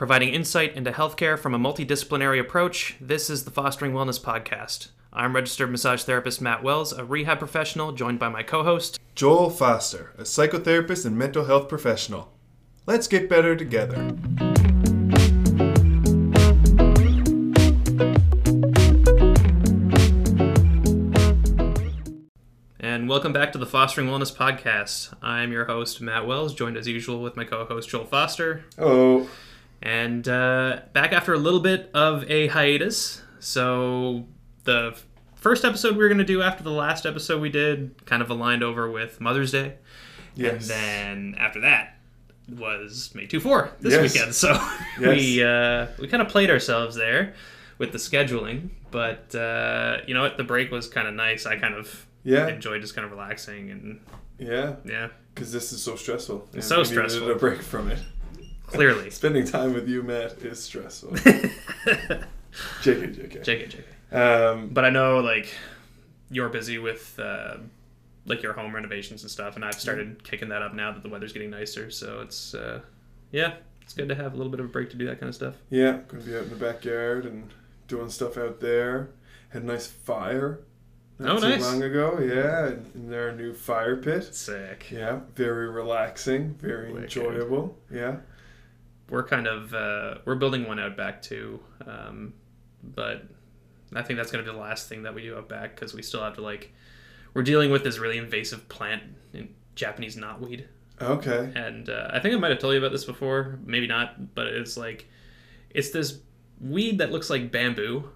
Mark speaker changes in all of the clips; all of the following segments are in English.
Speaker 1: Providing insight into healthcare from a multidisciplinary approach, this is the Fostering Wellness Podcast. I'm registered massage therapist Matt Wells, a rehab professional, joined by my co host.
Speaker 2: Joel Foster, a psychotherapist and mental health professional. Let's get better together.
Speaker 1: And welcome back to the Fostering Wellness Podcast. I'm your host, Matt Wells, joined as usual with my co host, Joel Foster.
Speaker 2: Hello.
Speaker 1: And uh, back after a little bit of a hiatus. So, the first episode we were going to do after the last episode we did kind of aligned over with Mother's Day.
Speaker 2: Yes.
Speaker 1: And then after that was May 2 4 this
Speaker 2: Yes.
Speaker 1: weekend. So we uh, we kind of played ourselves there with the scheduling. But uh, you know what? The break was kind of nice. I kind of
Speaker 2: Yeah.
Speaker 1: enjoyed just kind of relaxing and
Speaker 2: Yeah.
Speaker 1: yeah,
Speaker 2: Because this is so stressful. and
Speaker 1: so
Speaker 2: we
Speaker 1: stressful.
Speaker 2: A break from it.
Speaker 1: Clearly.
Speaker 2: Spending time with you, Matt, is stressful. JK, JK.
Speaker 1: JK, JK.
Speaker 2: Um,
Speaker 1: But I know like you're busy with uh, like your home renovations and stuff, and I've started kicking that up now that the weather's getting nicer. So it's uh, yeah, it's good to have a little bit of a break to do that kind of stuff.
Speaker 2: yeah, going to be out in the backyard and doing stuff out there. Had a nice fire. Not
Speaker 1: Oh,
Speaker 2: too
Speaker 1: nice.
Speaker 2: long ago, yeah. And, and their new fire pit.
Speaker 1: Sick.
Speaker 2: Yeah, very relaxing, very
Speaker 1: Wicked.
Speaker 2: enjoyable. Yeah.
Speaker 1: We're kind of uh, we're building one out back too, um, but I think that's gonna be the last thing that we do out back because we still have to like we're dealing with this really invasive plant in Japanese knotweed.
Speaker 2: Okay.
Speaker 1: and uh, I think I might have told you about this before, maybe not, but it's like it's this weed that looks like bamboo,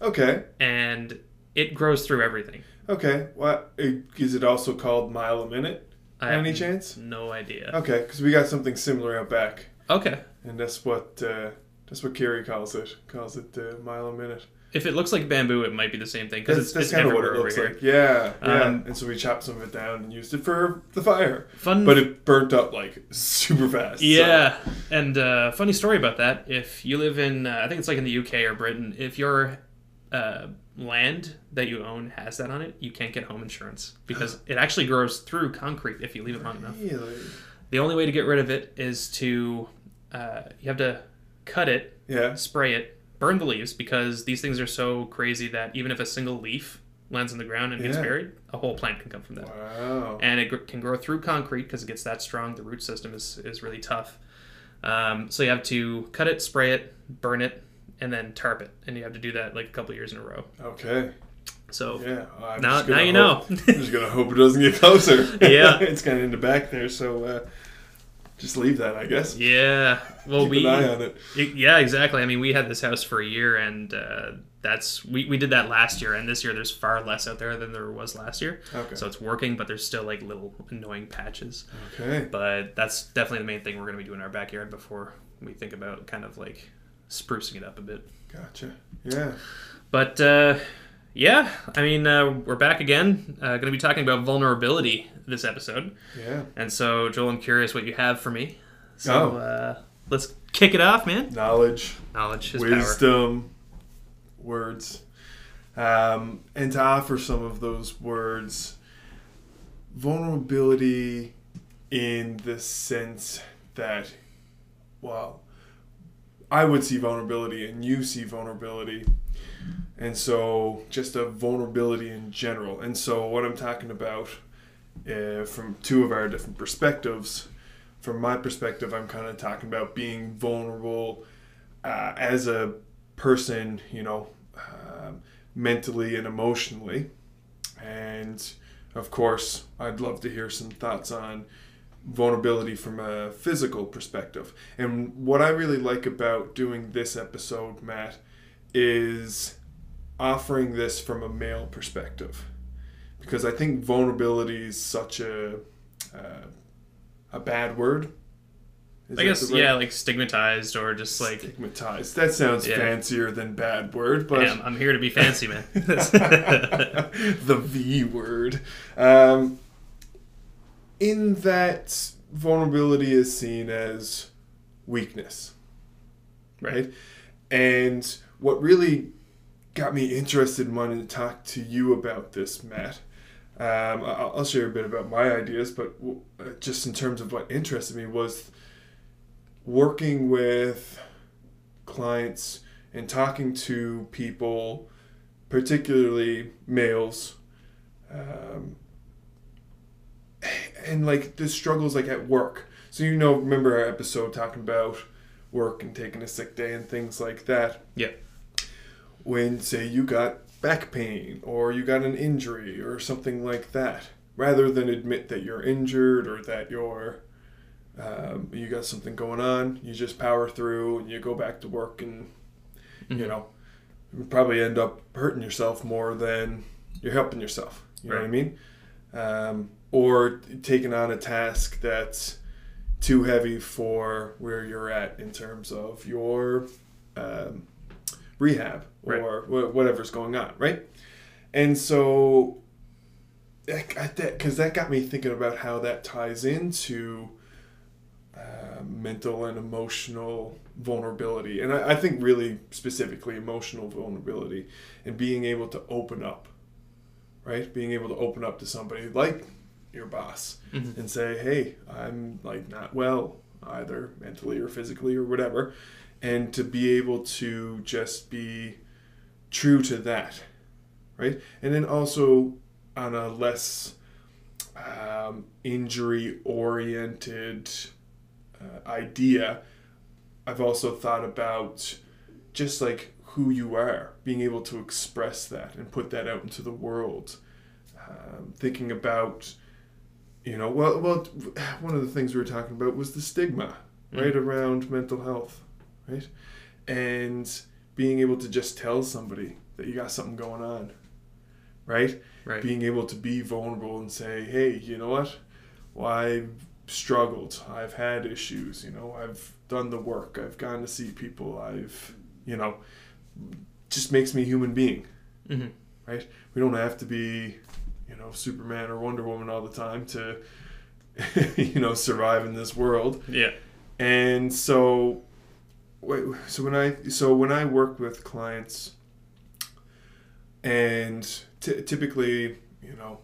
Speaker 2: Okay.
Speaker 1: and it grows through everything.
Speaker 2: Okay. What is it also called mile a minute?
Speaker 1: I
Speaker 2: any chance?
Speaker 1: No idea.
Speaker 2: Okay, because we got something similar out back,
Speaker 1: Okay,
Speaker 2: and that's what uh, that's what Carrie calls it. Calls it uh, mile a minute.
Speaker 1: if it looks like bamboo, it might be the same thing because it's,
Speaker 2: that's
Speaker 1: it's
Speaker 2: kind of what it looks
Speaker 1: here.
Speaker 2: like. Yeah, yeah.
Speaker 1: Um,
Speaker 2: and so we chopped some of it down and used it for the fire,
Speaker 1: Fun,
Speaker 2: but it burnt up like super fast. so-
Speaker 1: yeah. And uh, funny story about that: if you live in, uh, I think it's like in the UK or Britain, if your uh, land that you own has that on it, you can't get home insurance because it actually grows through concrete if you leave it long enough.
Speaker 2: Really?
Speaker 1: The only way to get rid of it is to uh, you have to cut it,
Speaker 2: Yeah.
Speaker 1: spray it, burn the leaves because these things are so crazy that even if a single leaf lands on the ground and gets buried, a whole plant can come from that.
Speaker 2: Wow.
Speaker 1: And it gr- can grow through concrete because it gets that strong. The root system is, is really tough. Um, so you have to cut it, spray it, burn it, and then tarp it. And you have to do that like a couple years in a row.
Speaker 2: Okay.
Speaker 1: So
Speaker 2: Yeah. I'm
Speaker 1: now, now you
Speaker 2: hope-
Speaker 1: know.
Speaker 2: I'm just gonna hope it doesn't get closer.
Speaker 1: Yeah.
Speaker 2: it's kind of in the back there, so uh, just leave that, I guess.
Speaker 1: yeah. Well,
Speaker 2: Keep
Speaker 1: we
Speaker 2: an eye on it.
Speaker 1: Y- Yeah, exactly. I mean, we had this house for a year, and uh, that's we, we did that last year, and this year there's far less out there than there was last year.
Speaker 2: Okay.
Speaker 1: So it's working, but there's still like little annoying patches.
Speaker 2: Okay.
Speaker 1: But that's definitely the main thing we're going to be doing in our backyard before we think about kind of like sprucing it up a bit.
Speaker 2: Gotcha. Yeah.
Speaker 1: But uh, yeah, I mean, uh, we're back again. Uh, going to be talking about vulnerability this episode,
Speaker 2: Yeah.
Speaker 1: and so Joel, I'm curious what you have for me. So
Speaker 2: Oh.
Speaker 1: uh, let's kick it off, man.
Speaker 2: Knowledge,
Speaker 1: Knowledge is power.
Speaker 2: wisdom, words. Um, and to offer some of those words, vulnerability in the sense that, well, I would see vulnerability and you see vulnerability. And so, just a vulnerability in general. And so, what I'm talking about uh, from two of our different perspectives, from my perspective, I'm kind of talking about being vulnerable uh, as a person, you know, um, mentally and emotionally. And of course, I'd love to hear some thoughts on vulnerability from a physical perspective. And what I really like about doing this episode, Matt, is offering this from a male perspective. Because I think vulnerability is such a uh, a bad word. Is
Speaker 1: I guess yeah, like stigmatized or just like
Speaker 2: stigmatized. That sounds
Speaker 1: Yeah.
Speaker 2: fancier than bad word, but
Speaker 1: I'm, I'm here to be fancy, man.
Speaker 2: the V word. Um, in that vulnerability is seen as weakness, right? And what really got me interested in wanting to talk to you about this, Matt. Um, I'll share a bit about my ideas, but uh, just in terms of what interested me was working with clients and talking to people, particularly males, um, and like the struggles like at work. So you know, remember our episode talking about work and taking a sick day and things like that.
Speaker 1: Yeah.
Speaker 2: When say you got back pain or you got an injury or something like that, rather than admit that you're injured or that you're um, you got something going on, you just power through and you go back to work and
Speaker 1: Mhm.
Speaker 2: you know you probably end up hurting yourself more than you're helping yourself. You know what I mean? Um, or taking on a task that's too heavy for where you're at in terms of your um, rehab or wha- whatever's going on, right? And so, because that got me thinking about how that ties into uh, mental and emotional vulnerability. And I, I think really specifically emotional vulnerability and being able to open up, right? Being able to open up to somebody like your boss
Speaker 1: Mhm.
Speaker 2: and say, hey, I'm like not well, either mentally or physically or whatever. And to be able to just be true to that, right? And then also on a less um, injury oriented uh, idea, I've also thought about just like who you are, being able to express that and put that out into the world. Um, thinking about, you know, well, well, one of the things we were talking about was the stigma, right, around mental health, right, and being able to just tell somebody that you got something going on, right,
Speaker 1: Right.
Speaker 2: being able to be vulnerable and say, hey, you know what? Well, I've struggled. I've had issues. You know, I've done the work. I've gone to see people. I've, you know, just makes me a human being,
Speaker 1: Mhm.
Speaker 2: right? We don't have to be, you know, Superman or Wonder Woman all the time to, you know, survive in this world.
Speaker 1: Yeah.
Speaker 2: And so, wait, so when I so when I work with clients, and t- typically, you know,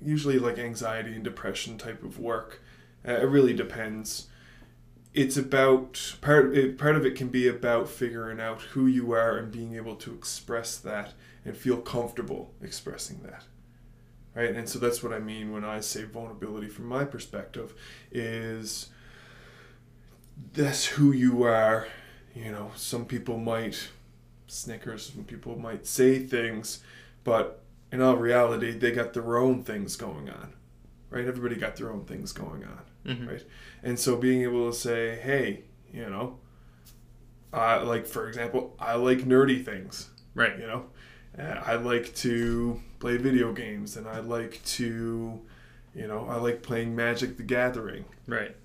Speaker 2: usually like anxiety and depression type of work, uh, it really depends. It's about part. It, part of it can be about figuring out who you are and being able to express that and feel comfortable expressing that right and so that's what i mean when i say vulnerability from my perspective is that's who you are you know some people might snickers some people might say things but in all reality they got their own things going on right everybody got their own things going on
Speaker 1: Mhm.
Speaker 2: right and so being able to say hey you know I like for example i like nerdy things
Speaker 1: Right.
Speaker 2: you know uh, i like to play video games and i like to you know i like playing magic the gathering
Speaker 1: Right.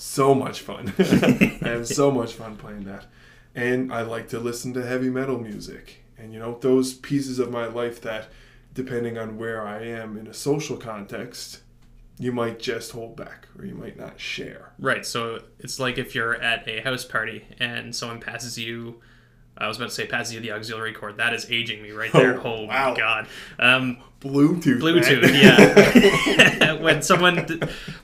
Speaker 2: So much fun i have so much fun playing that and i like to listen to heavy metal music and you know those pieces of my life that depending on where i am in a social context you might just hold back or you might not share
Speaker 1: Right. So it's like if you're at a house party and someone passes you. I was about to say passes you the auxiliary cord. That is aging me right there.
Speaker 2: Oh,
Speaker 1: Oh,
Speaker 2: wow.
Speaker 1: my god. Um,
Speaker 2: bluetooth
Speaker 1: Bluetooth.
Speaker 2: man.
Speaker 1: Yeah. when someone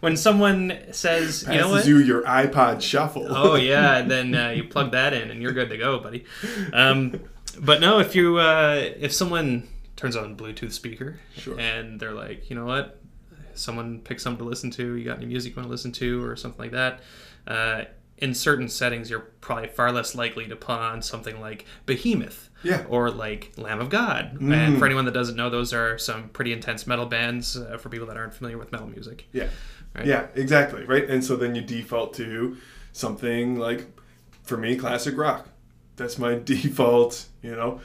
Speaker 1: when someone says,
Speaker 2: passes
Speaker 1: you know what?
Speaker 2: you your ipod shuffle
Speaker 1: oh yeah, and then uh, you plug that in and you're good to go, buddy. Um, but no, if you uh, if someone turns on Bluetooth speaker
Speaker 2: Sure.
Speaker 1: and they're like, you know what, someone picks something to listen to, you got any music you want to listen to or something like that. Uh, in certain settings, you're probably far less likely to put on something like Behemoth
Speaker 2: yeah
Speaker 1: or like Lamb of God.
Speaker 2: Mm.
Speaker 1: And for anyone that doesn't know, those are some pretty intense metal bands uh, for people that aren't familiar with metal music.
Speaker 2: Yeah.
Speaker 1: Right.
Speaker 2: Yeah, exactly. Right. And so then you default to something like, for me, classic rock. That's my default, you know.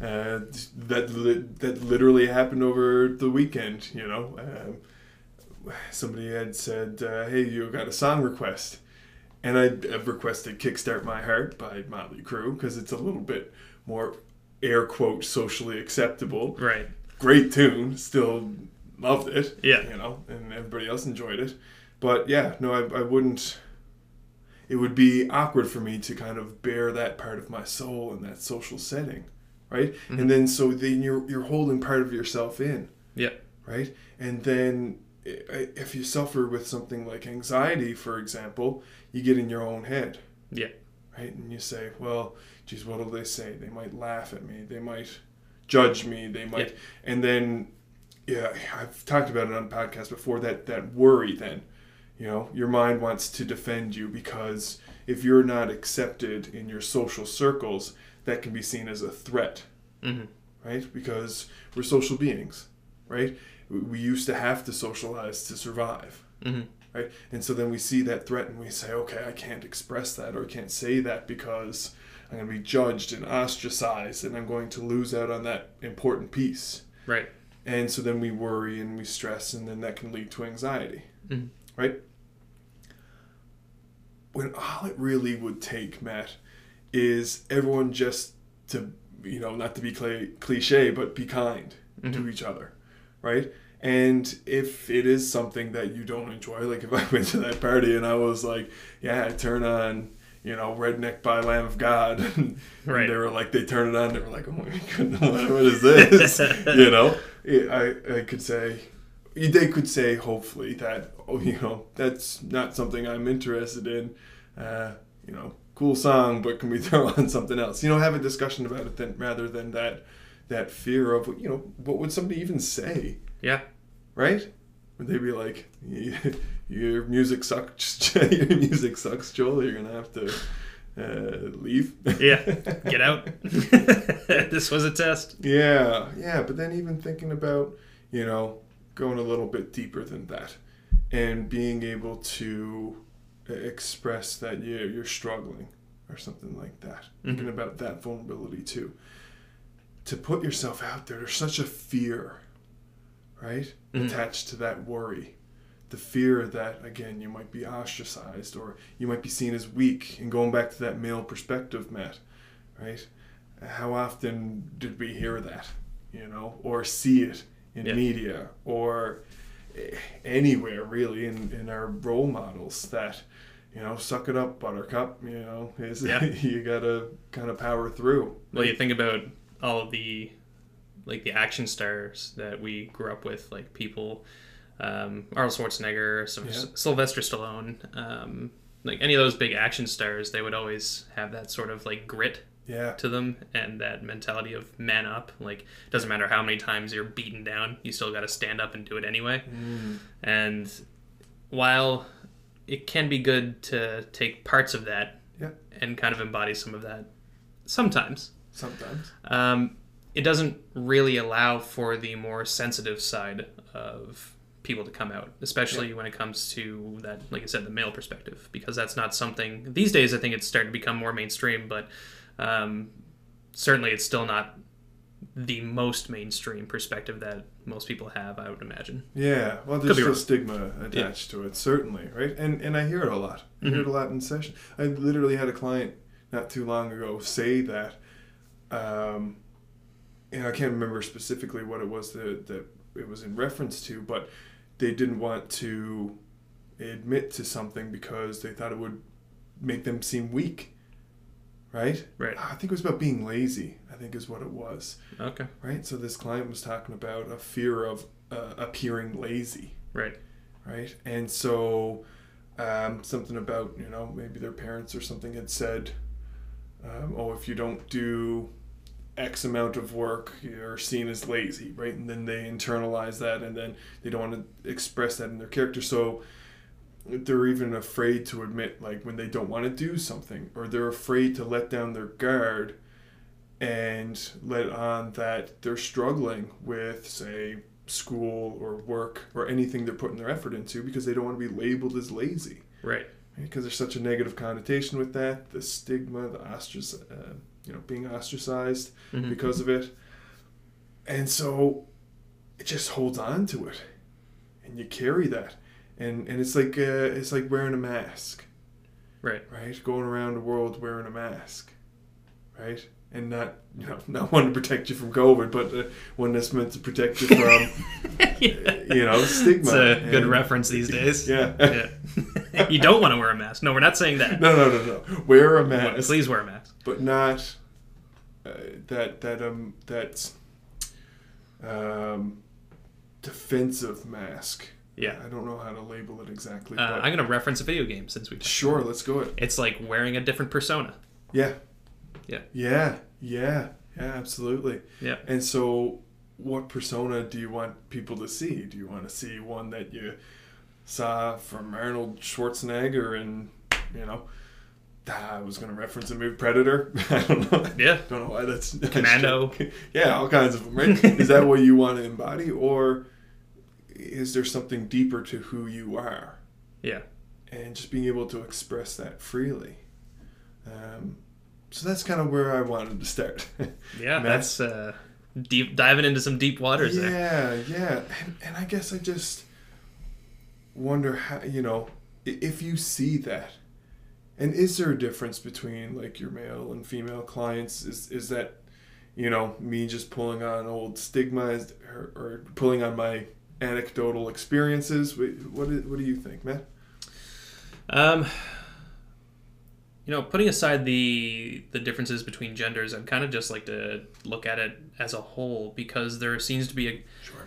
Speaker 2: Uh, that li- that literally happened over the weekend, you know. Um, somebody had said, uh, "Hey, you got a song request," and I have requested "Kickstart My Heart" by Motley Crue because it's a little bit more air quote socially acceptable
Speaker 1: Right.
Speaker 2: great tune. Still loved it.
Speaker 1: Yeah.
Speaker 2: You know, and everybody else enjoyed it. But yeah, no, I, I wouldn't. It would be awkward for me to kind of bare that part of my soul in that social setting, right? Mm-hmm. And then so then you're you're holding part of yourself in,
Speaker 1: Yeah.
Speaker 2: right? And then if you suffer with something like anxiety, for example, you get in your own head,
Speaker 1: Yeah.
Speaker 2: right? And you say, well, geez, what'll they say? They might laugh at me. They might judge me. They might,
Speaker 1: Yeah.
Speaker 2: and then, yeah, I've talked about it on podcast before. That that worry, then, you know, your mind wants to defend you because if you're not accepted in your social circles, that can be seen as a threat
Speaker 1: hmm
Speaker 2: right? Because we're social beings, right? We- used to have to socialize to survive,
Speaker 1: hmm
Speaker 2: right? And so then we see that threat and we say, okay, I can't express that or I can't say that because I'm going to be judged and ostracized and I'm going to lose out on that important piece.
Speaker 1: Right.
Speaker 2: And so then we worry and we stress, and then that can lead to anxiety,
Speaker 1: Mhm.
Speaker 2: right? When all it really would take, Matt, is everyone just to, you know, not to be cli- cliche, but be kind to each other, right? And if it is something that you don't enjoy, like if I went to that party and I was like, yeah, I turn on, you know, Redneck by Lamb of God, and
Speaker 1: Right.
Speaker 2: they were like, they turn it on, they were like, oh my goodness, what, what is this? you know, I, I could say, they could say, hopefully, that, oh, you know, that's not something I'm interested in. Uh, you know, cool song, but can we throw on something else? You know, have a discussion about it then, rather than that, that fear of, you know, what would somebody even say?
Speaker 1: Yeah.
Speaker 2: right? Would they be like, "Your music sucks, your music sucks, Joel. You're gonna have to uh, leave."
Speaker 1: Yeah. Get out. this was a test.
Speaker 2: yeah, yeah. But then even thinking about, you know, going a little bit deeper than that, and being able to uh, express that you you're struggling or something like that. Thinking about that vulnerability too. To put yourself out there, there's such a fear, right?
Speaker 1: Mhm.
Speaker 2: Attached to that worry. The fear that, again, you might be ostracized or you might be seen as weak. And going back to that male perspective, Matt, right? How often did we hear that, you know, or see it in
Speaker 1: Yeah.
Speaker 2: media or eh, anywhere really in, in our role models that, you know, suck it up, buttercup, you know, is
Speaker 1: Yeah.
Speaker 2: you gotta kind of power through.
Speaker 1: Well, you think about all of the like the action stars that we grew up with, like people, um, Arnold Schwarzenegger,
Speaker 2: Yeah.
Speaker 1: Sylvester Stallone, um, like any of those big action stars, they would always have that sort of like grit
Speaker 2: Yeah.
Speaker 1: to them and that mentality of man up. Like, doesn't matter how many times you're beaten down, you still got to stand up and do it anyway.
Speaker 2: Mm.
Speaker 1: And while it can be good to take parts of that
Speaker 2: Yeah.
Speaker 1: and kind of embody some of that sometimes,
Speaker 2: Sometimes.
Speaker 1: um, it doesn't really allow for the more sensitive side of people to come out, especially when it comes to that, like I said, the male perspective, because that's not something these days. I think it's starting to become more mainstream, but um, certainly it's still not the most mainstream perspective that most people have. I would imagine.
Speaker 2: Yeah, well, there's still
Speaker 1: wrong.
Speaker 2: stigma attached to it, certainly, right? And and I hear it a lot. I hear it a lot in session. I literally had a client not too long ago say that, um, and I can't remember specifically what it was that that it was in reference to, but they didn't want to admit to something because they thought it would make them seem weak. Right?
Speaker 1: Right.
Speaker 2: I think it was about being lazy. I think is what it was
Speaker 1: Okay.
Speaker 2: right? So this client was talking about a fear of uh, appearing lazy,
Speaker 1: Right.
Speaker 2: right? And so um, something about you know maybe their parents or something had said, um, oh, if you don't do X amount of work, you're seen as lazy, right? And then they internalize that, and then they don't want to express that in their character. So they're even afraid to admit like when they don't want to do something or they're afraid to let down their guard and let on that they're struggling with say school or work or anything they're putting their effort into because they don't want to be labeled as lazy
Speaker 1: Right.
Speaker 2: because there's such a negative connotation with that the stigma the ostrac- uh, you know being ostracized
Speaker 1: Mhm.
Speaker 2: because of it. And so it just holds on to it. And you carry that. And and it's like uh, it's like wearing a mask.
Speaker 1: Right.
Speaker 2: right? Going around the world wearing a mask. Right? And not you know not one to protect you from covid but uh, one that's meant to protect you from you know stigma.
Speaker 1: It's a good
Speaker 2: and-
Speaker 1: reference these days.
Speaker 2: yeah.
Speaker 1: Yeah. you don't want to wear a mask. No, we're not saying that.
Speaker 2: no no no no wear a mask
Speaker 1: Please wear a mask.
Speaker 2: but not uh, that that um that's um defensive mask.
Speaker 1: Yeah.
Speaker 2: I don't know how to label it exactly.
Speaker 1: Uh, I'm going to reference a video game since we.
Speaker 2: sure, let's go it.
Speaker 1: It's like wearing a different persona.
Speaker 2: Yeah.
Speaker 1: Yeah.
Speaker 2: Yeah. Yeah. Yeah. Absolutely.
Speaker 1: Yeah.
Speaker 2: And so, what persona do you want people to see? Do you want to see one that you saw from Arnold Schwarzenegger and you know? I was going to reference a movie Predator. I don't know.
Speaker 1: Yeah.
Speaker 2: Don't know why that's
Speaker 1: Commando.
Speaker 2: yeah, all kinds of them. Right? is that what you want to embody, or is there something deeper to who you are?
Speaker 1: Yeah.
Speaker 2: and just being able to express that freely. Um, so that's kind of where I wanted to start.
Speaker 1: Yeah.
Speaker 2: Matt?
Speaker 1: That's uh, deep diving into some deep waters there.
Speaker 2: yeah, yeah, and, and I guess I just wonder how you know if you see that, and is there a difference between like your male and female clients? Is is that you know me just pulling on old stigmas or, or pulling on my anecdotal experiences? What what do, what do you think, man
Speaker 1: Um, you know, putting aside the the differences between genders, I'd kind of just like to look at it as a whole because there seems to be a,
Speaker 2: Sure.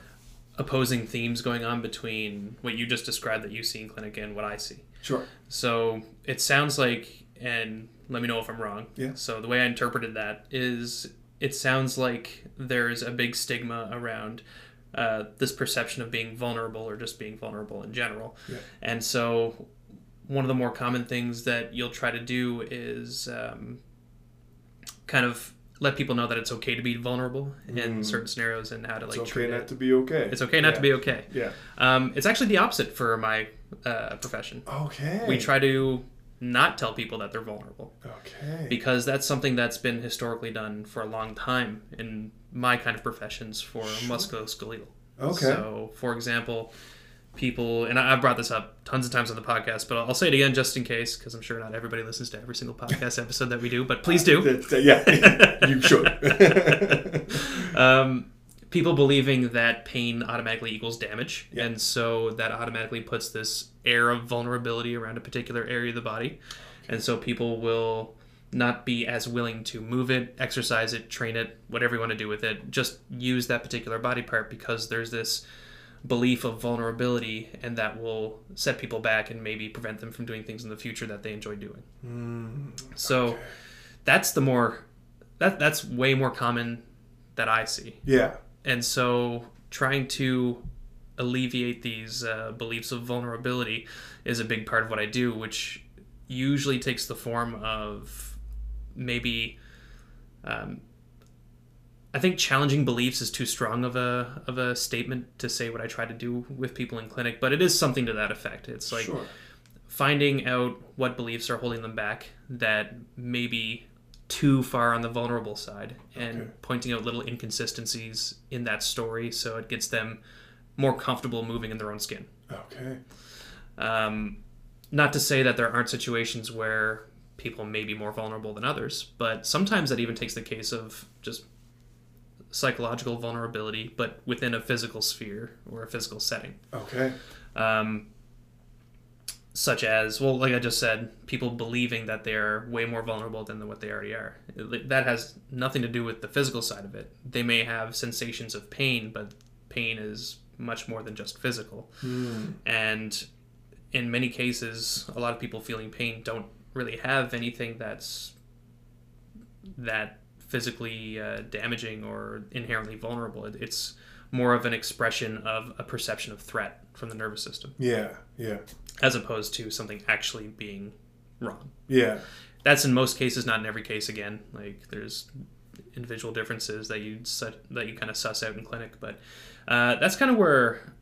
Speaker 1: Opposing themes going on between what you just described that you see in clinic and what I see.
Speaker 2: Sure.
Speaker 1: So it sounds like, and let me know if I'm wrong.
Speaker 2: Yeah.
Speaker 1: So the way I interpreted that is, it sounds like there's a big stigma around uh, this perception of being vulnerable or just being vulnerable in general.
Speaker 2: Yeah.
Speaker 1: And so one of the more common things that you'll try to do is um, kind of let people know that it's okay to be vulnerable in
Speaker 2: Mm.
Speaker 1: certain scenarios and how to like
Speaker 2: It's okay
Speaker 1: it.
Speaker 2: to be okay.
Speaker 1: It's okay not
Speaker 2: Yeah.
Speaker 1: to be okay.
Speaker 2: Yeah.
Speaker 1: Um, it's actually the opposite for my uh, profession.
Speaker 2: Okay.
Speaker 1: We try to not tell people that they're vulnerable
Speaker 2: Okay.
Speaker 1: because that's something that's been historically done for a long time in my kind of professions for
Speaker 2: Sure.
Speaker 1: musculoskeletal.
Speaker 2: okay.
Speaker 1: So, for example, people, and I've brought this up tons of times on the podcast, but I'll say it again just in case, because I'm sure not everybody listens to every single podcast episode that we do, but please do.
Speaker 2: Yeah, you should.
Speaker 1: um, people believing that pain automatically equals damage,
Speaker 2: Yeah.
Speaker 1: and so that automatically puts this air of vulnerability around a particular area of the body, and so people will not be as willing to move it, exercise it, train it, whatever you want to do with it. Just use that particular body part because there's this belief of vulnerability, and that will set people back and maybe prevent them from doing things in the future that they enjoy doing.
Speaker 2: Mm,
Speaker 1: So
Speaker 2: okay.
Speaker 1: that's the more that that's way more common that I see
Speaker 2: yeah,
Speaker 1: and so trying to alleviate these uh, beliefs of vulnerability is a big part of what I do, which usually takes the form of maybe. Um, I think challenging beliefs is too strong of a of a statement to say what I try to do with people in clinic, but it is something to that effect. It's like
Speaker 2: sure.
Speaker 1: finding out what beliefs are holding them back that may be too far on the vulnerable side and
Speaker 2: Okay.
Speaker 1: pointing out little inconsistencies in that story so it gets them more comfortable moving in their own skin.
Speaker 2: Okay.
Speaker 1: Um, not to say that there aren't situations where people may be more vulnerable than others, but sometimes that even takes the case of just psychological vulnerability, but within a physical sphere or a physical setting.
Speaker 2: Okay.
Speaker 1: um, such as well like i just said people believing that they're way more vulnerable than what they already are. That has nothing to do with the physical side of it. They may have sensations of pain but pain is much more than just physical.
Speaker 2: Mm,
Speaker 1: and in many cases a lot of people feeling pain don't really have anything that's that physically uh, damaging or inherently vulnerable It- it's more of an expression of a perception of threat from the nervous system
Speaker 2: yeah. Yeah.
Speaker 1: as opposed to something actually being wrong.
Speaker 2: Yeah.
Speaker 1: That's in most cases, not in every case. Again, like there's individual differences that you that you kind of suss out in clinic, but uh, that's kind of where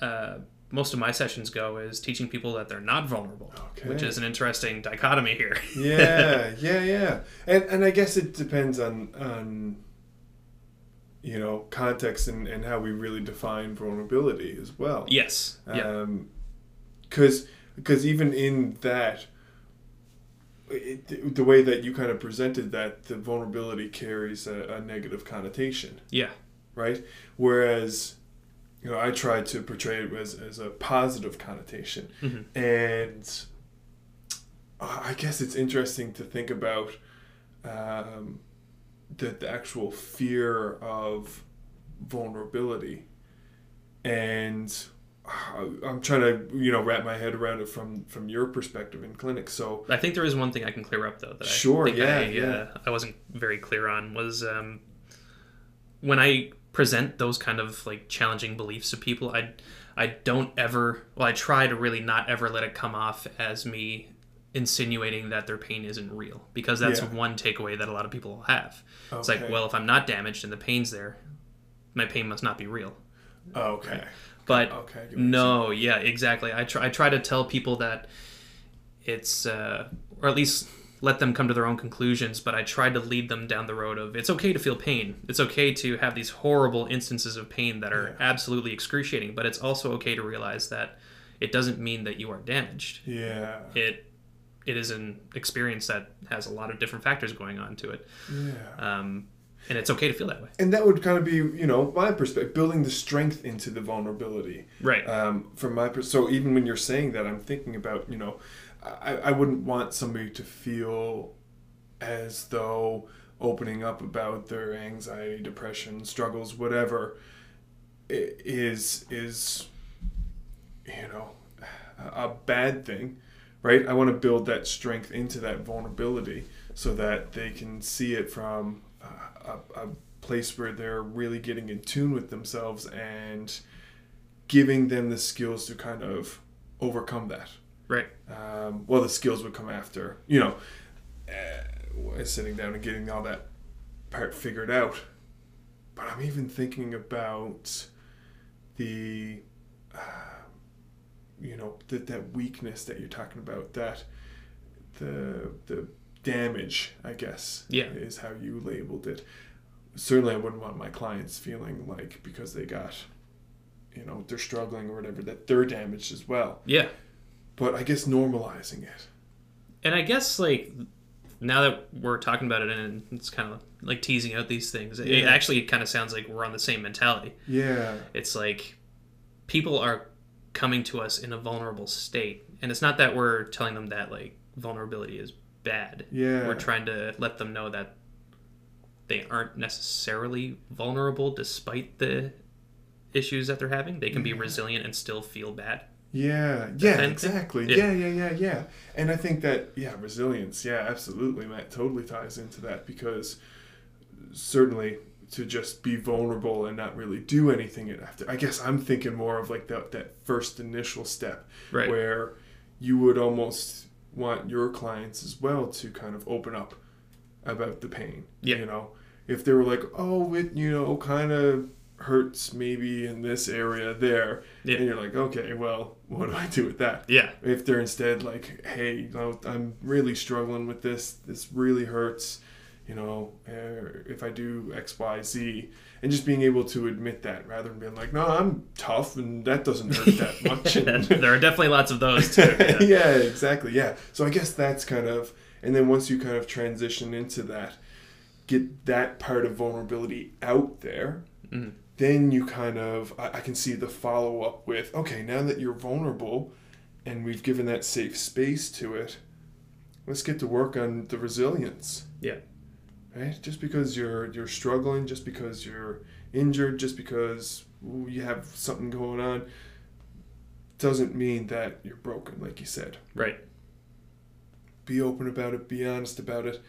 Speaker 1: uh, most of my sessions go is teaching people that they're not vulnerable,
Speaker 2: Okay.
Speaker 1: which is an interesting dichotomy here.
Speaker 2: yeah, yeah, yeah. And and I guess it depends on on you know context and, and how we really define vulnerability as well.
Speaker 1: yes. Yeah.
Speaker 2: Um, because because even in that. It, the way that you kind of presented that the vulnerability carries a, a negative connotation
Speaker 1: yeah.
Speaker 2: right? Whereas, you know, I tried to portray it as, as a positive connotation.
Speaker 1: Mhm.
Speaker 2: And I guess it's interesting to think about um, the, the actual fear of vulnerability and I'm trying to you know wrap my head around it from from your perspective in clinic. So
Speaker 1: I think there is one thing I can clear up though that
Speaker 2: Sure,
Speaker 1: I think
Speaker 2: yeah,
Speaker 1: I,
Speaker 2: yeah.
Speaker 1: Uh, I wasn't very clear on was um, when I present those kind of like challenging beliefs to people. I I don't ever well I try to really not ever let it come off as me insinuating that their pain isn't real because that's
Speaker 2: Yeah.
Speaker 1: one takeaway that a lot of people will have. It's like, well, if I'm not damaged and the pain's there, my pain must not be real.
Speaker 2: okay,
Speaker 1: But
Speaker 2: okay, I get what you're
Speaker 1: no, yeah, exactly. I try I try to tell people that it's uh, or at least let them come to their own conclusions, but I tried to lead them down the road of it's okay to feel pain. It's okay to have these horrible instances of pain that are absolutely excruciating, but it's also okay to realize that it doesn't mean that you are damaged.
Speaker 2: yeah,
Speaker 1: It it is an experience that has a lot of different factors going on to it.
Speaker 2: yeah.
Speaker 1: Um, and it's okay to feel that way.
Speaker 2: And that would kind of be, you know, my perspective, building the strength into the vulnerability.
Speaker 1: Right.
Speaker 2: Um, from my pers- so even when you're saying that, I'm thinking about, you know, I, I wouldn't want somebody to feel as though opening up about their anxiety, depression, struggles, whatever, is is you know a bad thing, right? I want to build that strength into that vulnerability so that they can see it from a, a place where they're really getting in tune with themselves and giving them the skills to kind of overcome that.
Speaker 1: Right.
Speaker 2: Um, well, the skills would come after, you know, uh, sitting down and getting all that part figured out. But I'm even thinking about the, uh, you know, that that weakness that you're talking about, that the the damage, I guess,
Speaker 1: Yeah.
Speaker 2: is how you labeled it. Certainly, I wouldn't want my clients feeling like because they got, you know, they're struggling or whatever, that they're damaged as well
Speaker 1: Yeah.
Speaker 2: But I guess normalizing it.
Speaker 1: and I guess like now that we're talking about it and it's kind of like teasing out these things, it
Speaker 2: Yeah.
Speaker 1: actually kind of sounds like we're on the same mentality.
Speaker 2: Yeah.
Speaker 1: It's like people are coming to us in a vulnerable state, and it's not that we're telling them that like vulnerability is bad.
Speaker 2: Yeah.
Speaker 1: We're trying to let them know that they aren't necessarily vulnerable despite the issues that they're having. They can be mm-hmm. resilient and still feel bad.
Speaker 2: Yeah. Yeah.
Speaker 1: kind of thing?
Speaker 2: Exactly.
Speaker 1: Yeah.
Speaker 2: Yeah. Yeah. Yeah. Yeah. And I think that yeah, resilience. Yeah, absolutely. That totally ties into that because certainly to just be vulnerable and not really do anything after. I guess I'm thinking more of like that that first initial step
Speaker 1: Right.
Speaker 2: where you would almost want your clients as well to kind of open up about the pain.
Speaker 1: Yeah.
Speaker 2: You know, if they were like, oh, it, you know, kind of hurts maybe in this area there.
Speaker 1: Yeah.
Speaker 2: And you're like, okay, well, what do I do with that?
Speaker 1: Yeah.
Speaker 2: If they're instead like, hey, you know, I'm really struggling with this, this really hurts, you know, uh, if I do X, Y, Z, and just being able to admit that rather than being like, no, I'm tough and that doesn't hurt that much. And-
Speaker 1: there are definitely lots of those too. Yeah.
Speaker 2: yeah, exactly. Yeah. So I guess that's kind of, and then once you kind of transition into that, get that part of vulnerability out there,
Speaker 1: Mhm.
Speaker 2: Then you kind of, I, I can see the follow up with, okay, now that you're vulnerable and we've given that safe space to it, let's get to work on the resilience.
Speaker 1: Yeah.
Speaker 2: Right? Just because you're you're struggling, just because you're injured, just because ooh, you have something going on, doesn't mean that you're broken, like you said
Speaker 1: Right.
Speaker 2: be open about it, be honest about it,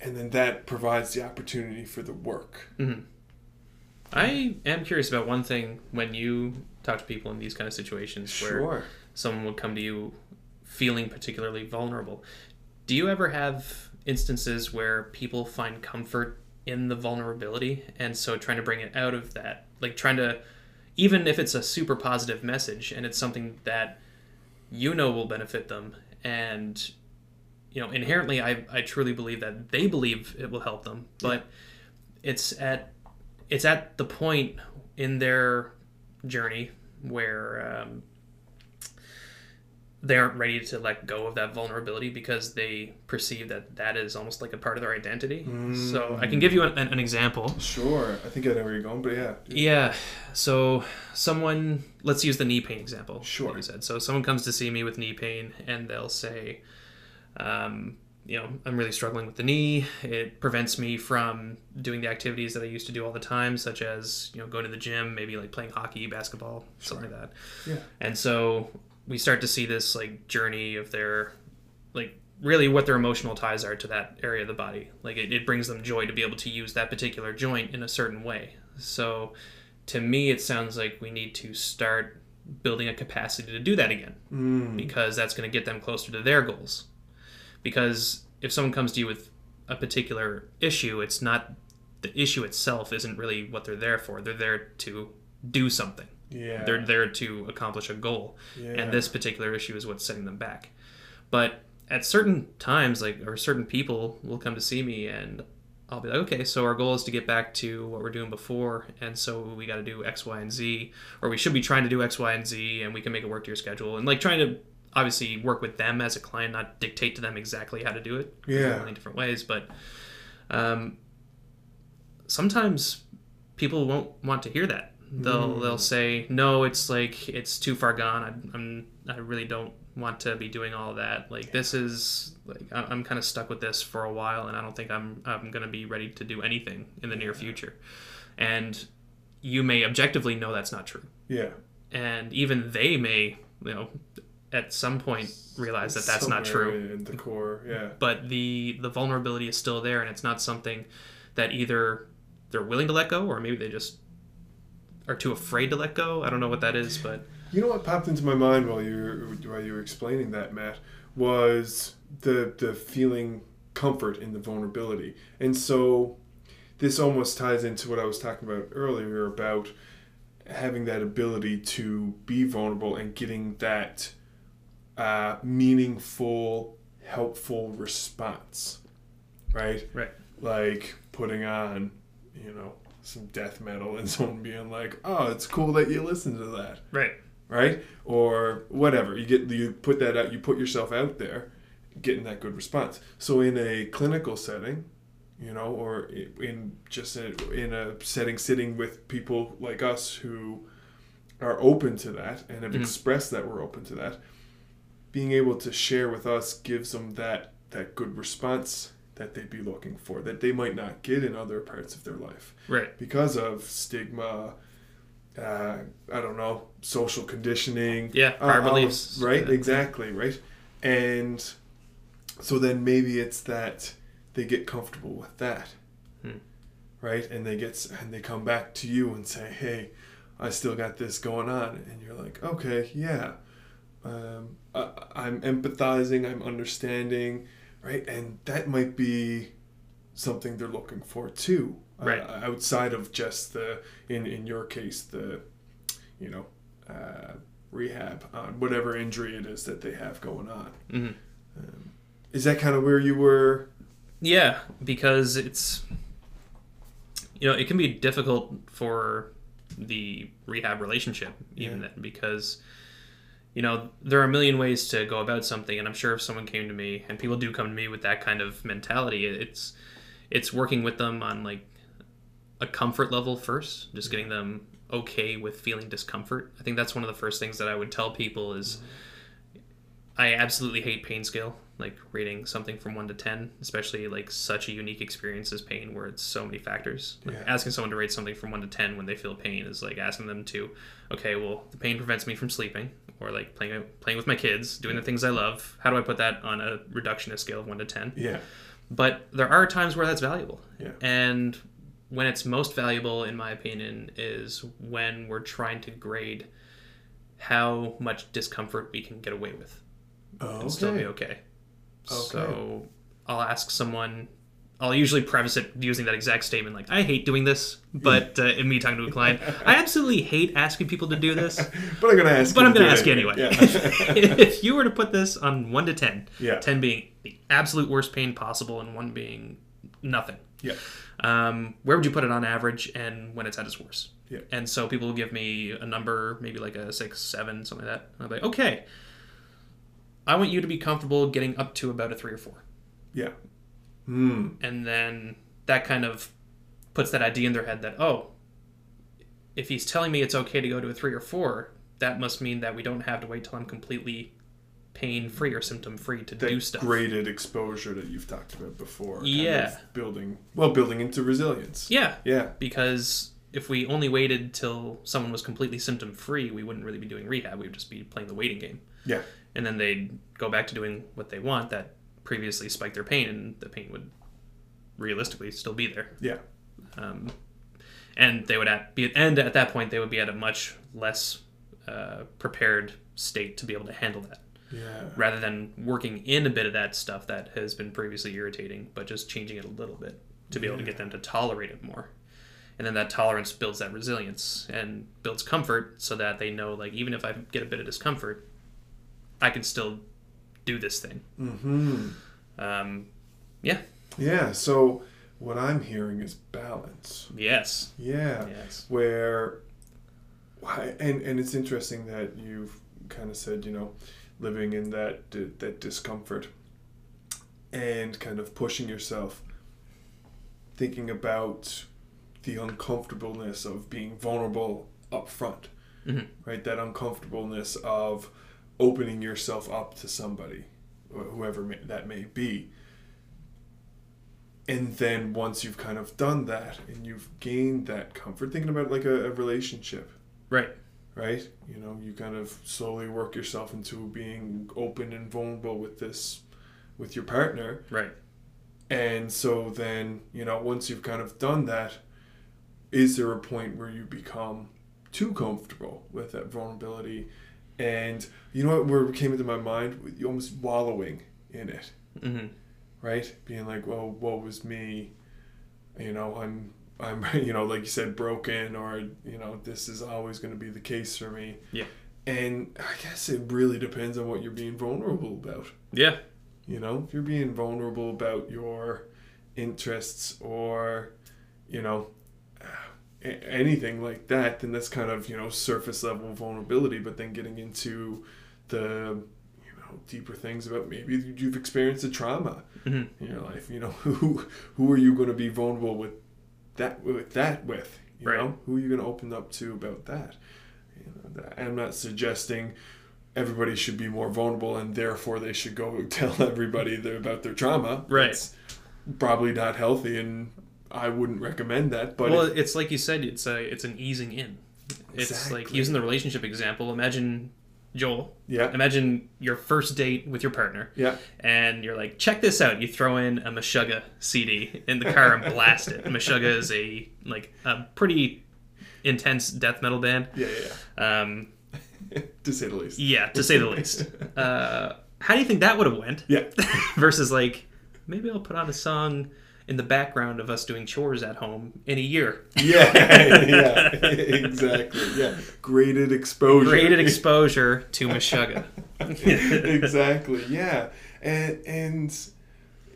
Speaker 2: and then that provides the opportunity for the work.
Speaker 1: hmm I am curious about one thing when you talk to people in these kind of situations where someone would come to you feeling particularly vulnerable. Do you ever have instances where people find comfort in the vulnerability and so trying to bring it out of that, like trying to even if it's a super positive message and it's something that you know will benefit them and you know inherently I, I truly believe that they believe it will help them but it's at it's at the point in their journey where um, they aren't ready to let go of that vulnerability because they perceive that that is almost like a part of their identity. So I can give you an, an example.
Speaker 2: Sure. I think I know where you're going, but yeah.
Speaker 1: Yeah. So someone, let's use the knee pain example.
Speaker 2: Sure.
Speaker 1: You said so. Someone comes to see me with knee pain, and they'll say, um, you know, I'm really struggling with the knee. It prevents me from doing the activities that I used to do all the time, such as, you know, going to the gym, maybe like playing hockey, basketball, something like that.
Speaker 2: Yeah.
Speaker 1: And so we start to see this like journey of their, like, really what their emotional ties are to that area of the body. Like, it, it brings them joy to be able to use that particular joint in a certain way. So to me, it sounds like we need to start building a capacity to do that again
Speaker 2: Mm.
Speaker 1: because that's going to get them closer to their goals. Because if someone comes to you with a particular issue, it's not the issue itself isn't really what they're there for. They're there to do something.
Speaker 2: Yeah.
Speaker 1: They're there to accomplish a goal.
Speaker 2: yeah.
Speaker 1: And this particular issue is what's setting them back. But at certain times, like or certain people will come to see me and I'll be like, okay, so our goal is to get back to what we're doing before, and so we got to do X, Y, and Z, or we should be trying to do X, Y, and Z, and we can make it work to your schedule, and like trying to obviously work with them as a client, not dictate to them exactly how to do it.
Speaker 2: Yeah.
Speaker 1: many different ways, but um, sometimes people won't want to hear that. They'll they'll say, no, it's like it's too far gone. I'm, I'm I really don't want to be doing all that. Like this is like I- I'm kind of stuck with this for a while, and I don't think I'm I'm gonna be ready to do anything in the near future. And you may objectively know that's not true,
Speaker 2: yeah.
Speaker 1: and even they may you know at some point realize that that's not true.
Speaker 2: In the core, yeah.
Speaker 1: but the the vulnerability is still there and it's not something that either they're willing to let go or maybe they just are too afraid to let go. I don't know what that is but
Speaker 2: You know what popped into my mind while you were while you were explaining that, Matt, was the the feeling comfort in the vulnerability, and so this almost ties into what I was talking about earlier about having that ability to be vulnerable and getting that uh, meaningful, helpful response, right?
Speaker 1: Right.
Speaker 2: Like putting on, you know, some death metal and someone being like, "Oh, it's cool that you listen to that."
Speaker 1: right
Speaker 2: right? Or whatever. You get you put that out. You put yourself out there, getting that good response. So in a clinical setting, you know, or in just a, in a setting sitting with people like us who are open to that and have
Speaker 1: Mhm.
Speaker 2: expressed that we're open to that, being able to share with us gives them that that good response that they'd be looking for that they might not get in other parts of their life
Speaker 1: right
Speaker 2: because of stigma, uh, I don't know, social conditioning.
Speaker 1: yeah
Speaker 2: uh,
Speaker 1: prior
Speaker 2: all
Speaker 1: beliefs
Speaker 2: right?
Speaker 1: Yeah.
Speaker 2: Exactly, right? And so then maybe it's that they get comfortable with that,
Speaker 1: Hmm.
Speaker 2: right? And they get and they come back to you and say, "Hey, I still got this going on," and you're like, "Okay, yeah." Um, I, I'm empathizing. I'm understanding, right? And that might be something they're looking for too uh,
Speaker 1: Right.
Speaker 2: outside of just the in in your case the you know uh, rehab on whatever injury it is that they have going on
Speaker 1: Mhm.
Speaker 2: um, is that kind of where you were
Speaker 1: yeah because it's you know it can be difficult for the rehab relationship even
Speaker 2: Yeah.
Speaker 1: then because you know there are a million ways to go about something and i'm sure if someone came to me and people do come to me with that kind of mentality it's it's working with them on like a comfort level first just getting them okay with feeling discomfort. I think that's one of the first things that i would tell people is i absolutely hate pain scale like rating something from 1 to 10 especially like such a unique experience as pain where it's so many factors like
Speaker 2: Yeah.
Speaker 1: asking someone to rate something from 1 to 10 when they feel pain is like asking them to okay well the pain prevents me from sleeping or like playing playing with my kids doing the things i love how do i put that on a reductionist scale of 1 to 10
Speaker 2: yeah
Speaker 1: but there are times where that's valuable
Speaker 2: Yeah.
Speaker 1: and when it's most valuable in my opinion is when we're trying to grade how much discomfort we can get away with
Speaker 2: oh,
Speaker 1: and still be
Speaker 2: okay.
Speaker 1: Okay. So I'll ask someone. I'll usually preface it using that exact statement, like "I hate doing this," but uh, in me talking to a client, I absolutely hate asking people to do this.
Speaker 2: but i'm gonna ask
Speaker 1: But I'm going to ask you anyway.
Speaker 2: yeah
Speaker 1: if you were to put this on one to ten,
Speaker 2: Yeah.
Speaker 1: ten being the absolute worst pain possible, and one being nothing,
Speaker 2: yeah
Speaker 1: um, where would you put it on average, and when it's at its worst?
Speaker 2: Yeah.
Speaker 1: And so people will give me a number, maybe like a six, seven, something like that. And I'm like, okay, I want you to be comfortable getting up to about a three or four.
Speaker 2: yeah Hmm.
Speaker 1: and then that kind of puts that idea in their head that oh if he's telling me it's okay to go to a three or four that must mean that we don't have to wait till i'm completely pain free or symptom free to
Speaker 2: that
Speaker 1: do stuff.
Speaker 2: graded exposure that you've talked about before. kind
Speaker 1: Yeah.
Speaker 2: of building well, building into resilience.
Speaker 1: Yeah,
Speaker 2: Yeah.
Speaker 1: because if we only waited till someone was completely symptom free, we wouldn't really be doing rehab. We would just be playing the waiting game.
Speaker 2: Yeah.
Speaker 1: And then they'd go back to doing what they want that previously spiked their pain, and the pain would realistically still be there.
Speaker 2: Yeah.
Speaker 1: Um, and they would at, be and at that point they would be at a much less uh, prepared state to be able to handle that
Speaker 2: Yeah.
Speaker 1: rather than working in a bit of that stuff that has been previously irritating but just changing it a little bit to be able to get them to tolerate it more and then that tolerance builds that resilience and builds comfort so that they know like even if i get a bit of discomfort i can still do this thing
Speaker 2: Mm-hmm.
Speaker 1: um, yeah
Speaker 2: Yeah. So what I'm hearing is balance.
Speaker 1: yes
Speaker 2: Yeah.
Speaker 1: yes
Speaker 2: Where, why- and and it's interesting that you've kind of said you know, living in that that discomfort, and kind of pushing yourself. Thinking about the uncomfortableness of being vulnerable up front,
Speaker 1: Mhm.
Speaker 2: right? That uncomfortableness of opening yourself up to somebody, whoever may, that may be. And then once you've kind of done that and you've gained that comfort, thinking about like a, a relationship,
Speaker 1: right
Speaker 2: right? You know, you kind of slowly work yourself into being open and vulnerable with this, with your partner.
Speaker 1: right
Speaker 2: And so then, you know, once you've kind of done that, is there a point where you become too comfortable with that vulnerability? And you know what, where it came into my mind, you almost wallowing in it,
Speaker 1: hmm
Speaker 2: right? Being like, well, what was me? You know, I'm, I'm, you know, like you said, broken, or you know, this is always going to be the case for me.
Speaker 1: Yeah.
Speaker 2: And I guess it really depends on what you're being vulnerable about.
Speaker 1: yeah
Speaker 2: You know, if you're being vulnerable about your interests or, you know, a- anything like that, then that's kind of, you know, surface level vulnerability. But then getting into the, you know, deeper things about maybe you've experienced a trauma
Speaker 1: Mhm.
Speaker 2: in your life. You know, who who are you going to be vulnerable with that with that with? You
Speaker 1: Right.
Speaker 2: know, who are you going to open up to about that? You know, that, I'm not suggesting everybody should be more vulnerable and therefore they should go tell everybody about their trauma.
Speaker 1: Right.
Speaker 2: That's probably not healthy and I wouldn't recommend that. But
Speaker 1: well,
Speaker 2: if-
Speaker 1: it's like you said, it's a it's an easing in. It's like
Speaker 2: Exactly.
Speaker 1: using the relationship example. Imagine Joel.
Speaker 2: yeah,
Speaker 1: Imagine your first date with your partner,
Speaker 2: yeah,
Speaker 1: and you're like, "Check this out." You throw in a Meshuggah CD in the car and blast it. Meshuggah is a like a pretty intense death metal band.
Speaker 2: yeah, yeah,
Speaker 1: Um,
Speaker 2: to say the least.
Speaker 1: yeah, to say the least. Uh, how do you think that would have went?
Speaker 2: Yeah.
Speaker 1: Versus like, maybe I'll put on a song in the background of us doing chores at home in a year.
Speaker 2: Yeah, yeah, exactly. Yeah, graded exposure.
Speaker 1: Graded exposure to Meshuggah.
Speaker 2: exactly. Yeah, and and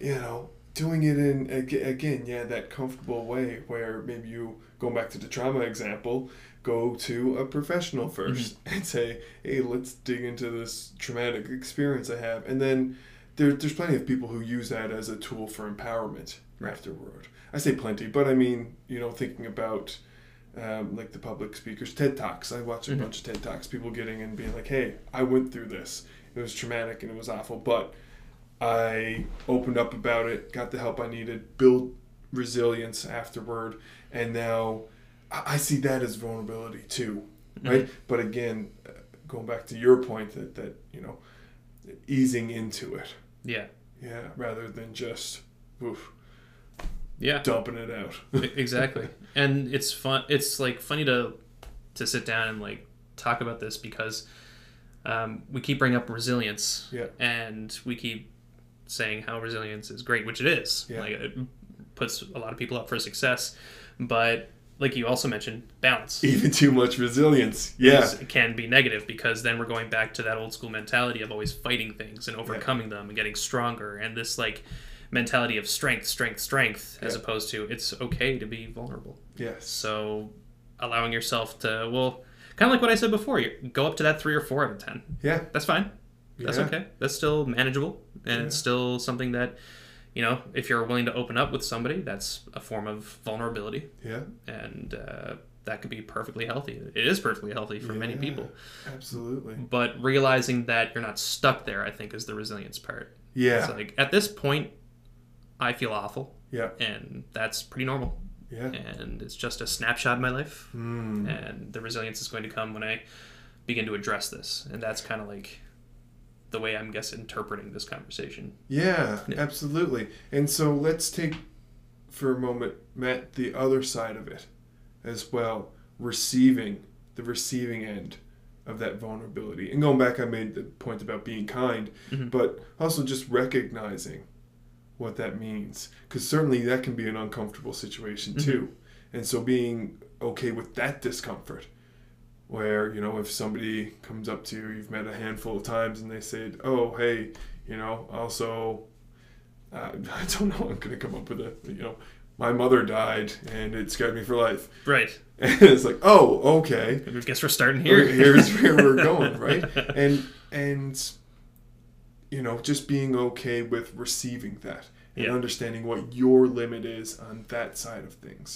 Speaker 2: you know, doing it in again, yeah, that comfortable way where maybe you going back to the trauma example, go to a professional mm-hmm. 1st and say, hey, let's dig into this traumatic experience I have, and then there, there's plenty of people who use that as a tool for empowerment
Speaker 1: Right.
Speaker 2: afterward. I say plenty, but I mean, you know, thinking about um, like the public speakers, TED Talks. I watch a
Speaker 1: Mhm.
Speaker 2: bunch of TED Talks, people getting and being like, hey, I went through this. It was traumatic and it was awful, but I opened up about it, got the help I needed, built resilience afterward, and now I see that as vulnerability too, right? But again, uh, going back to your point that that you know, easing into it,
Speaker 1: Yeah.
Speaker 2: yeah, rather than just oof,
Speaker 1: Yeah.
Speaker 2: dumping it out.
Speaker 1: Exactly. And it's fun. It's like funny to to sit down and like talk about this because um, we keep bringing up resilience.
Speaker 2: Yeah.
Speaker 1: And we keep saying how resilience is great, which it is.
Speaker 2: Yeah.
Speaker 1: Like it puts a lot of people up for success, but like you also mentioned, balance.
Speaker 2: Even too much resilience, yeah,
Speaker 1: can be negative because then we're going back to that old school mentality of always fighting things and overcoming them and getting stronger and this like mentality of strength strength strength as
Speaker 2: Yeah.
Speaker 1: opposed to it's okay to be vulnerable
Speaker 2: yes,
Speaker 1: so allowing yourself to well kind of like what i said before you go up to that three or four out of ten
Speaker 2: yeah,
Speaker 1: that's fine that's
Speaker 2: Yeah.
Speaker 1: okay that's still manageable and it's still something that you know if you're willing to open up with somebody that's a form of vulnerability
Speaker 2: yeah,
Speaker 1: and uh, that could be perfectly healthy. It is perfectly healthy for many people.
Speaker 2: Absolutely.
Speaker 1: But realizing that you're not stuck there, I think, is the resilience part.
Speaker 2: Yeah.
Speaker 1: It's like at this point, I feel awful,
Speaker 2: yeah.
Speaker 1: and that's pretty normal.
Speaker 2: Yeah.
Speaker 1: And it's just a snapshot in my life,
Speaker 2: Mm.
Speaker 1: and the resilience is going to come when I begin to address this, and that's kind of like the way I'm guess interpreting this conversation.
Speaker 2: Yeah,
Speaker 1: Yeah.
Speaker 2: absolutely. And so let's take for a moment, Matt, the other side of it as well. Receiving the receiving end of that vulnerability. And going back, I made the point about being kind,
Speaker 1: Mhm.
Speaker 2: but also just recognizing what that means. Because certainly that can be an uncomfortable situation
Speaker 1: Mhm.
Speaker 2: too. And so being okay with that discomfort where you know if somebody comes up to you you've met a handful of times and they said oh hey you know also uh, i don't know i'm gonna come up with a you know my mother died and it scarred me for life
Speaker 1: Right.
Speaker 2: and it's like oh okay
Speaker 1: I guess we're starting here.
Speaker 2: here's where we're going right and and you know just being okay with receiving that and
Speaker 1: Yeah.
Speaker 2: understanding what your limit is on that side of things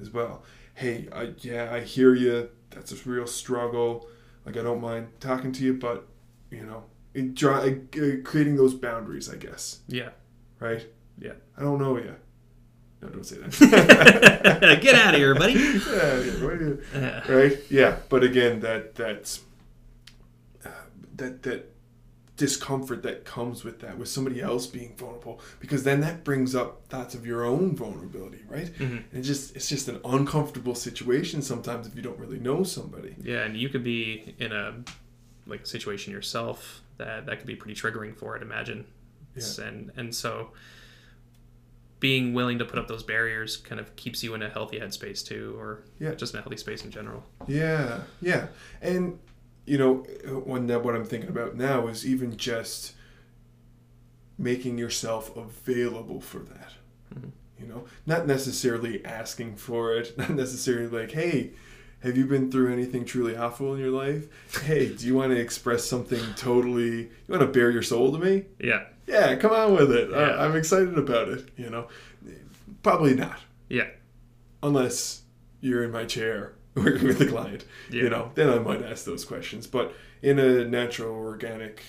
Speaker 2: as well. Hey I, yeah i hear you that's a real struggle. Like i don't mind talking to you but you know it, dry, uh, creating those boundaries i guess.
Speaker 1: Yeah.
Speaker 2: right?
Speaker 1: Yeah.
Speaker 2: i don't know you no don't say that.
Speaker 1: Get out of here, buddy.
Speaker 2: yeah, yeah, what do you-
Speaker 1: Uh,
Speaker 2: right? Yeah but again that that's uh, that that discomfort that comes with that with somebody else being vulnerable because then that brings up thoughts of your own vulnerability right
Speaker 1: mhm.
Speaker 2: and it just it's just an uncomfortable situation sometimes if you don't really know somebody
Speaker 1: Yeah, and you could be in a like a situation yourself that that could be pretty triggering for it. Imagine, It's- and and so being willing to put up those barriers kind of keeps you in a healthy headspace too, or
Speaker 2: Yeah.
Speaker 1: just in a healthy space in general.
Speaker 2: Yeah, yeah, and you know, when that what I'm thinking about now is even just making yourself available for that.
Speaker 1: Mhm.
Speaker 2: You know, not necessarily asking for it, not necessarily like, hey. Have you been through anything truly awful in your life? Hey, do you want to express something totally? You want to bare your soul to me?
Speaker 1: Yeah,
Speaker 2: Yeah, come on with it.
Speaker 1: Yeah.
Speaker 2: I'm excited about it. You know, probably not
Speaker 1: yeah,
Speaker 2: unless you're in my chair working with the client
Speaker 1: yeah.
Speaker 2: you know then i might ask those questions but in a natural organic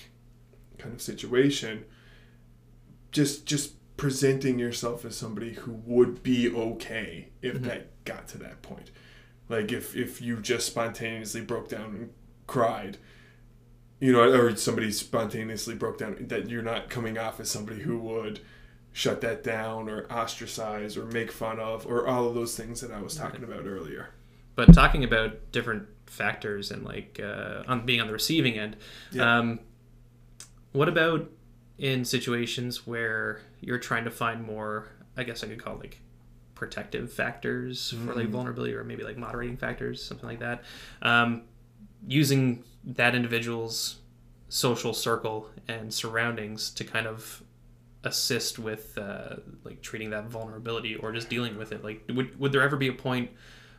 Speaker 2: kind of situation just just presenting yourself as somebody who would be okay if
Speaker 1: Mhm.
Speaker 2: that got to that point like if if you just spontaneously broke down and cried you know or somebody spontaneously broke down that you're not coming off as somebody who would shut that down or ostracize or make fun of or all of those things that i was talking about earlier
Speaker 1: But talking about different factors and like uh, on being on the receiving end,
Speaker 2: Yeah.
Speaker 1: um, what about in situations where you're trying to find more? I guess I could call like protective factors for like
Speaker 2: Mm.
Speaker 1: vulnerability, or maybe like moderating factors, something like that. Um, using that individual's social circle and surroundings to kind of assist with uh, like treating that vulnerability or just dealing with it like would, would there ever be a point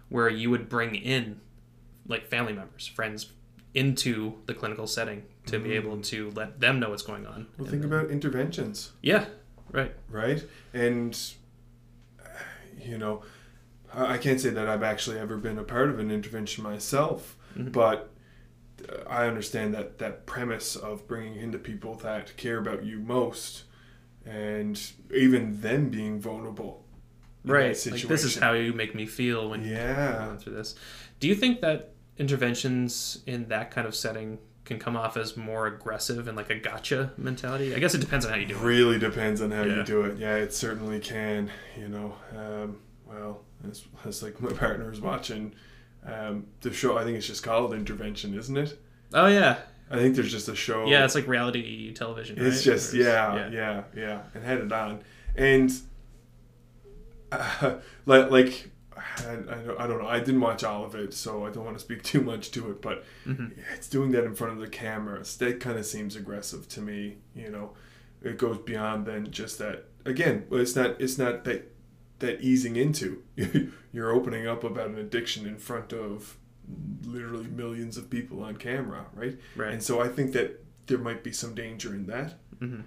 Speaker 1: where you would bring in like family members friends into the clinical setting to be able to let them know what's going on
Speaker 2: Well, think
Speaker 1: then-
Speaker 2: about interventions,
Speaker 1: yeah right
Speaker 2: right? And, you know, I can't say that I've actually ever been a part of an intervention myself,
Speaker 1: Mhm.
Speaker 2: but uh, I understand that that premise of bringing in the people that care about you most and even them being vulnerable.
Speaker 1: Right like this is how you make me feel when
Speaker 2: Yeah.
Speaker 1: going through this do you think that interventions in that kind of setting can come off as more aggressive and like a gotcha mentality i guess it depends on how you do it
Speaker 2: really depends on how
Speaker 1: Yeah.
Speaker 2: you do it. Yeah, it certainly can. You know, um, well, it's, it's like my partner partner's watching um, the show. I think it's just called Intervention, isn't it?
Speaker 1: oh yeah
Speaker 2: I think there's just a show.
Speaker 1: yeah it's like reality television
Speaker 2: It's
Speaker 1: right?
Speaker 2: just
Speaker 1: is-
Speaker 2: yeah, yeah, yeah, and had it on, and uh, like like I, I, don't, I don't know. I didn't watch all of it, so I don't want to speak too much to it. But
Speaker 1: Mhm.
Speaker 2: it's doing that in front of the cameras. That kind of seems aggressive to me. You know, it goes beyond than just that. Again, well, it's not. It's not that that easing into. You're opening up about an addiction in front of literally millions of people on camera, right?
Speaker 1: right
Speaker 2: And so I think that there might be some danger in that.
Speaker 1: hmm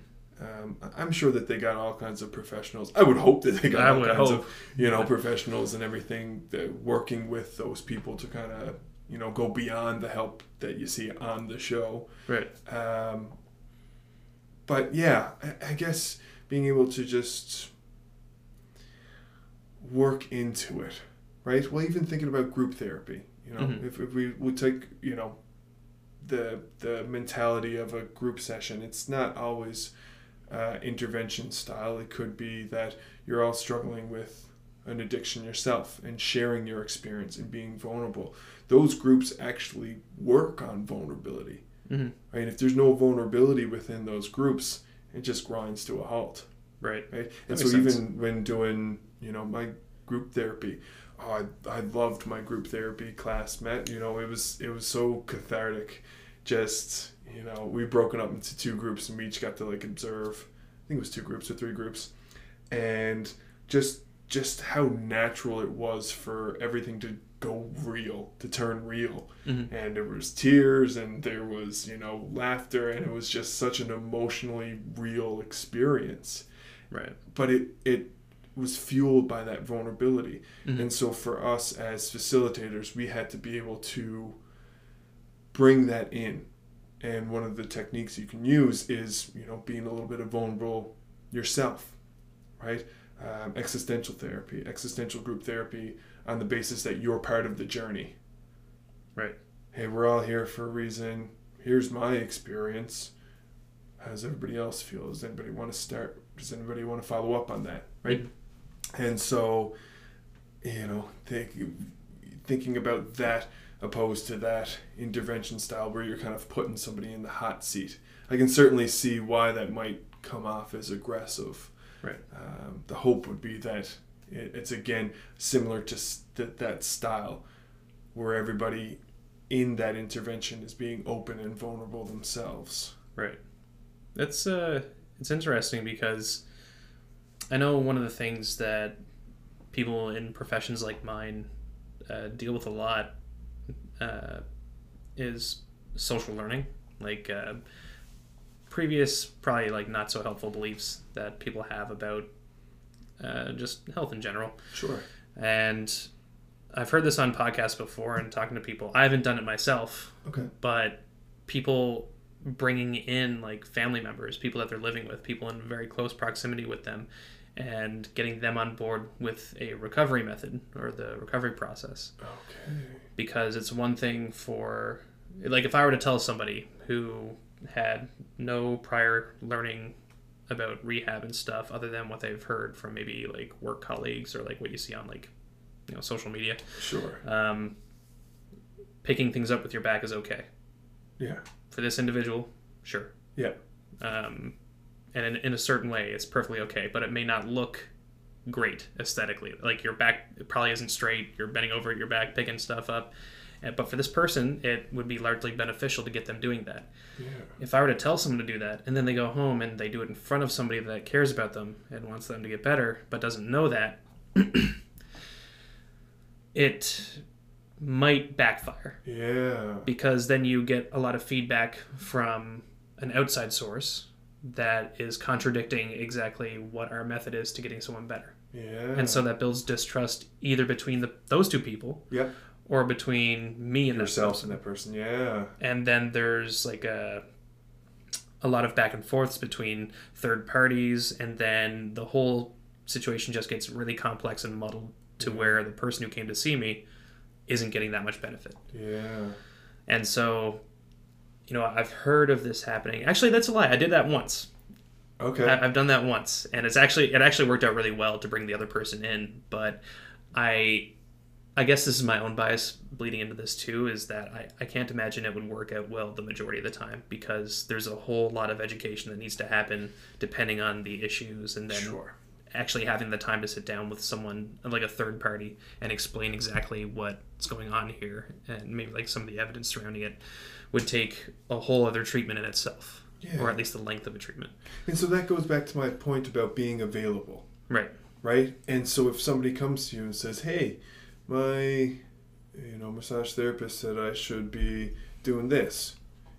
Speaker 2: Um, I'm sure that they got all kinds of professionals. I would hope that they got
Speaker 1: I
Speaker 2: all kinds
Speaker 1: hope.
Speaker 2: of you know professionals and everything that working with those people to kind of you know go beyond the help that you see on the show.
Speaker 1: Right.
Speaker 2: Um, but yeah, I, I guess being able to just work into it, right? Well, even thinking about group therapy, you know,
Speaker 1: Mhm.
Speaker 2: if, if we would take, you know, the the mentality of a group session, it's not always uh, intervention style. It could be that you're all struggling with an addiction yourself and sharing your experience and being vulnerable. Those groups actually work on vulnerability
Speaker 1: hmm
Speaker 2: right? If there's no vulnerability within those groups, it just grinds to a halt,
Speaker 1: Right.
Speaker 2: right?
Speaker 1: That
Speaker 2: And so
Speaker 1: makes
Speaker 2: even when doing, you know, my group therapy, oh, I, I loved my group therapy class, Matt. You know, it was it was so cathartic. Just you know, we've broken up into two groups and we each got to like observe. I think it was two groups or three groups, and just just how natural it was for everything to go real, to turn real
Speaker 1: hmm
Speaker 2: and there was tears and there was you know laughter and it was just such an emotionally real experience
Speaker 1: Right.
Speaker 2: but it it was fueled by that vulnerability
Speaker 1: Mhm.
Speaker 2: and so for us as facilitators we had to be able to bring that in and one of the techniques you can use is you know being a little bit of vulnerable yourself right? Um, existential therapy existential group therapy on the basis that you're part of the journey
Speaker 1: Right.
Speaker 2: hey we're all here for a reason. Here's my experience. How does everybody else feel? Does anybody want to start does anybody want to follow up on that right? And so you know think, thinking about that opposed to that intervention style where you're kind of putting somebody in the hot seat i can certainly see why that might come off as aggressive
Speaker 1: Right.
Speaker 2: um, the hope would be that it, it's again similar to s- that that style where everybody in that intervention is being open and vulnerable themselves
Speaker 1: Right. It's uh it's interesting because I know one of the things that people in professions like mine uh, deal with a lot uh, is social learning, like uh, previous probably like not so helpful beliefs that people have about uh, just health in general.
Speaker 2: sure
Speaker 1: And I've heard this on podcasts before and talking to people. I haven't done it myself,
Speaker 2: okay
Speaker 1: but people bringing in like family members, people that they're living with, people in very close proximity with them, and getting them on board with a recovery method or the recovery process.
Speaker 2: okay
Speaker 1: Because it's one thing for, like, if I were to tell somebody who had no prior learning about rehab and stuff other than what they've heard from maybe like work colleagues or like what you see on like, you know, social media,
Speaker 2: sure
Speaker 1: um, picking things up with your back is okay
Speaker 2: yeah
Speaker 1: for this individual, sure.
Speaker 2: Yeah.
Speaker 1: Um, and in, in a certain way, it's perfectly okay, but it may not look great aesthetically. Like your back it probably isn't straight. You're bending over at your back, picking stuff up. Eh, but for this person, it would be largely beneficial to get them doing that.
Speaker 2: yeah
Speaker 1: If I were to tell someone to do that, and then they go home and they do it in front of somebody that cares about them and wants them to get better, but doesn't know that, it might backfire
Speaker 2: yeah
Speaker 1: because then you get a lot of feedback from an outside source that is contradicting exactly what our method is to getting someone better.
Speaker 2: yeah
Speaker 1: And so that builds distrust either between the, those two people
Speaker 2: yeah
Speaker 1: or between me and
Speaker 2: yourself and that person yeah
Speaker 1: And then there's like a a lot of back and forths between third parties and then the whole situation just gets really complex and muddled to
Speaker 2: Yeah.
Speaker 1: where the person who came to see me isn't getting that much benefit.
Speaker 2: yeah
Speaker 1: And so, you know, I've heard of this happening. Actually, that's a lie. I did that once.
Speaker 2: okay
Speaker 1: I, I've done that once, and it's actually it actually worked out really well to bring the other person in. But I, I guess this is my own bias bleeding into this too. Is that I, I can't imagine it would work out well the majority of the time because there's a whole lot of education that needs to happen depending on the issues, and then
Speaker 2: sure
Speaker 1: actually having the time to sit down with someone like a third party and explain exactly what's going on here and maybe like some of the evidence surrounding it would take a whole other treatment in itself
Speaker 2: yeah
Speaker 1: or at least the length of a treatment
Speaker 2: and so that goes back to my point about being available
Speaker 1: right
Speaker 2: right? And so if somebody comes to you and says, "Hey, my you know massage therapist said I should be doing this,"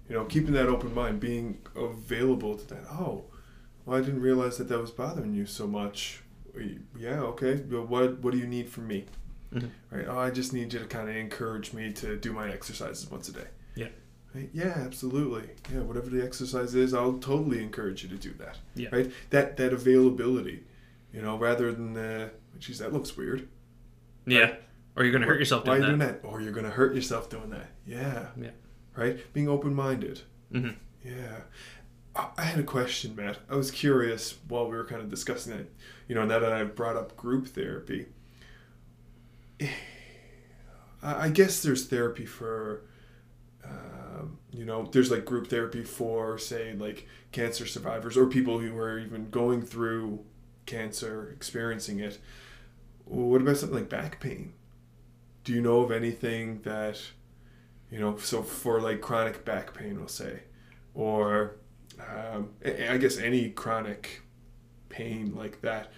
Speaker 2: you know, keeping that open mind, being available to that. Oh, well, I didn't realize that that was bothering you so much. Yeah, okay. But what what do you need from me?
Speaker 1: Mhm.
Speaker 2: Right. Oh, I just need you to kind of encourage me to do my exercises once a day.
Speaker 1: Yeah.
Speaker 2: Right? Yeah, absolutely. Yeah, whatever the exercise is, I'll totally encourage you to do that.
Speaker 1: Yeah.
Speaker 2: Right. That that availability, you know, rather than uh, geez, that looks weird.
Speaker 1: Yeah. Or you're gonna hurt yourself doing
Speaker 2: you
Speaker 1: that.
Speaker 2: doing that? Or you're gonna hurt yourself doing that. Yeah.
Speaker 1: Yeah.
Speaker 2: Right. Being open minded.
Speaker 1: Mhm.
Speaker 2: Yeah. I I had a question, Matt. I was curious while we were kind of discussing it. You know, now that I've brought up group therapy, I I guess there's therapy for, um, you know, there's like group therapy for, say, like cancer survivors or people who are even going through cancer, experiencing it. What about something like back pain? Do you know of anything that, you know, so for like chronic back pain, we'll say, or um, I I guess any chronic pain like that.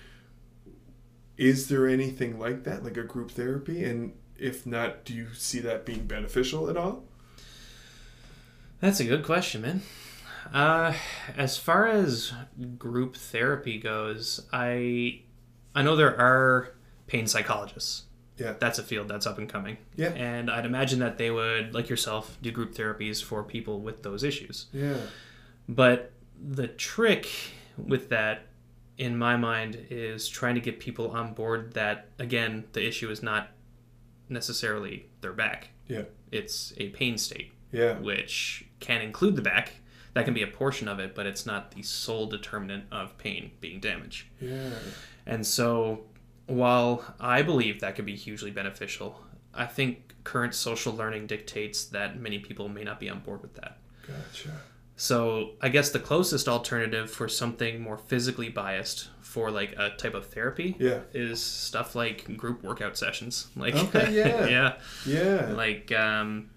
Speaker 2: Is there anything like that, like a group therapy? And if not, do you see that being beneficial at all?
Speaker 1: That's a good question, man. Uh, as far as group therapy goes, I I know there are pain psychologists.
Speaker 2: Yeah.
Speaker 1: That's a field that's up and coming.
Speaker 2: Yeah.
Speaker 1: And I'd imagine that they would, like yourself, do group therapies for people with those issues.
Speaker 2: Yeah.
Speaker 1: But the trick with that, in my mind, is trying to get people on board that, again, the issue is not necessarily their back.
Speaker 2: Yeah.
Speaker 1: It's a pain state
Speaker 2: Yeah.
Speaker 1: which can include the back. That can be a portion of it, but it's not the sole determinant of pain being damaged.
Speaker 2: Yeah.
Speaker 1: And so, while I believe that could be hugely beneficial, I think current social learning dictates that many people may not be on board with that.
Speaker 2: Gotcha.
Speaker 1: So, I guess the closest alternative for something more physically biased for like a type of therapy
Speaker 2: Yeah.
Speaker 1: is stuff like group workout sessions. Like,
Speaker 2: Okay, yeah.
Speaker 1: yeah.
Speaker 2: Yeah.
Speaker 1: Like um,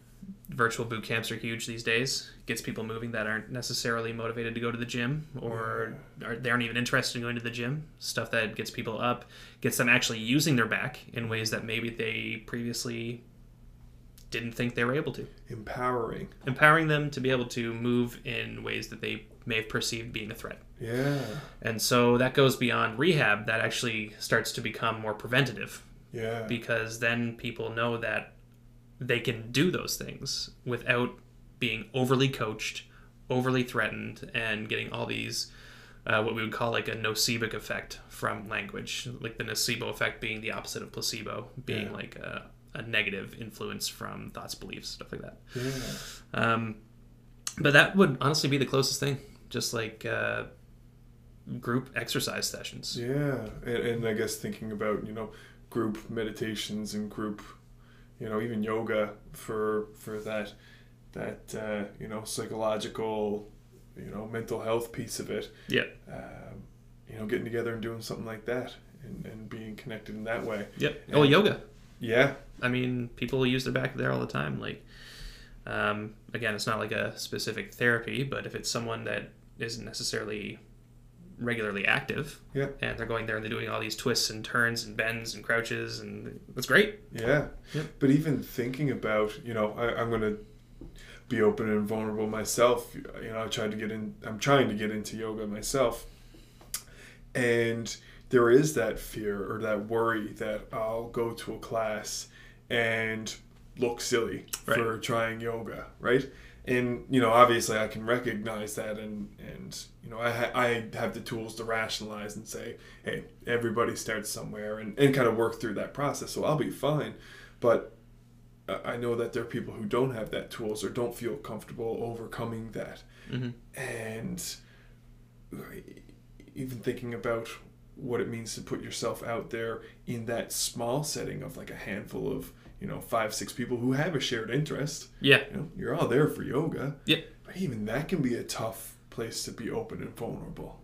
Speaker 1: virtual boot camps are huge these days. Gets people moving that aren't necessarily motivated to go to the gym or are, they aren't even interested in going to the gym. Stuff that gets people up, gets them actually using their back in ways that maybe they previously didn't think they were able to.
Speaker 2: Empowering.
Speaker 1: Empowering them to be able to move in ways that they may have perceived being a threat.
Speaker 2: Yeah.
Speaker 1: And so that goes beyond rehab, that actually starts to become more preventative
Speaker 2: Yeah.
Speaker 1: because then people know that they can do those things without being overly coached, overly threatened, and getting all these uh, what we would call like a nocebic effect from language, like the nocebo effect being the opposite of placebo, being
Speaker 2: Yeah.
Speaker 1: like a, a negative influence from thoughts, beliefs, stuff like that.
Speaker 2: yeah.
Speaker 1: Um, but that would honestly be the closest thing, just like uh, group exercise sessions.
Speaker 2: Yeah, and, and I guess thinking about you know group meditations and group, you know even yoga for for that that uh, you know psychological, you know mental health piece of it.
Speaker 1: Yeah.
Speaker 2: Um, you know, getting together and doing something like that and, and being connected in that way.
Speaker 1: Yep. Oh, yoga.
Speaker 2: Yeah,
Speaker 1: I mean, people use their back there all the time. Like, um, again, it's not like a specific therapy, but if it's someone that isn't necessarily regularly active,
Speaker 2: Yeah.
Speaker 1: and they're going there and they're doing all these twists and turns and bends and crouches, and that's great.
Speaker 2: yeah.
Speaker 1: Yep.
Speaker 2: But even thinking about, you know, I, I'm gonna be open and vulnerable myself. You know, I tried to get in. I'm trying to get into yoga myself, and there is that fear or that worry that I'll go to a class and look silly for trying yoga, right? And you know, obviously, I can recognize that, and and you know, I ha- I have the tools to rationalize and say, hey, everybody starts somewhere, and and kind of work through that process. So I'll be fine, but I know that there are people who don't have that tools or don't feel comfortable overcoming that,
Speaker 1: Mhm.
Speaker 2: and even thinking about what it means to put yourself out there in that small setting of like a handful of you know five six people who have a shared interest
Speaker 1: Yeah.
Speaker 2: you know you're all there for yoga
Speaker 1: Yep.
Speaker 2: but even that can be a tough place to be open and vulnerable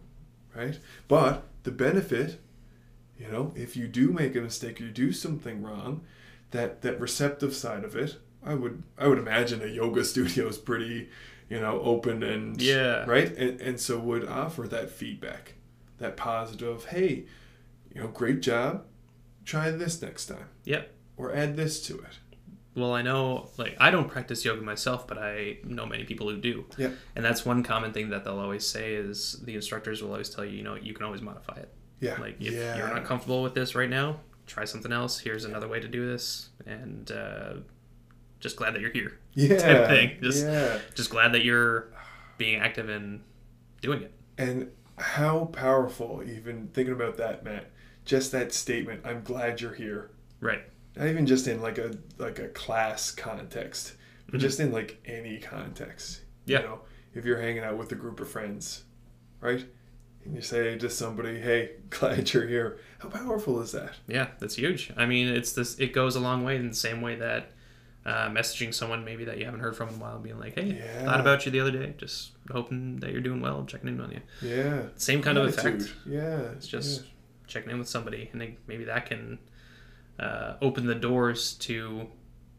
Speaker 2: right but the benefit you know if you do make a mistake or you do something wrong that that receptive side of it i would i would imagine a yoga studio is pretty you know open and
Speaker 1: Yeah.
Speaker 2: right and, and so would offer that feedback that positive hey you know great job try this next time
Speaker 1: Yep.
Speaker 2: Or add this to it
Speaker 1: well, I know, like, I don't practice yoga myself, but I know many people who do.
Speaker 2: Yeah.
Speaker 1: And that's one common thing that they'll always say is the instructors will always tell you, you know, you can always modify it.
Speaker 2: Yeah.
Speaker 1: Like, if
Speaker 2: yeah.
Speaker 1: you're not comfortable with this right now, try something else. Here's another way to do this. And uh, just glad that you're here.
Speaker 2: yeah.
Speaker 1: type thing. Just-
Speaker 2: yeah.
Speaker 1: Just glad that you're being active and doing it.
Speaker 2: And how powerful, even thinking about that, Matt. Just that statement. I'm glad you're here.
Speaker 1: Right.
Speaker 2: Not even just in like a like a class context, but
Speaker 1: Mhm.
Speaker 2: just in like any context.
Speaker 1: Yeah.
Speaker 2: You know, if you're hanging out with a group of friends, right? And you say to somebody, "Hey, glad you're here." How powerful is that?
Speaker 1: Yeah, that's huge. I mean, it's this. It goes a long way in the same way that uh, messaging someone maybe that you haven't heard from in a while, being like, "Hey,
Speaker 2: Yeah.
Speaker 1: thought about you the other day. Just hoping that you're doing well, checking in on you."
Speaker 2: Yeah.
Speaker 1: Same kind of effect.
Speaker 2: Yeah.
Speaker 1: It's just checking in with somebody, and then maybe that can uh, open the doors to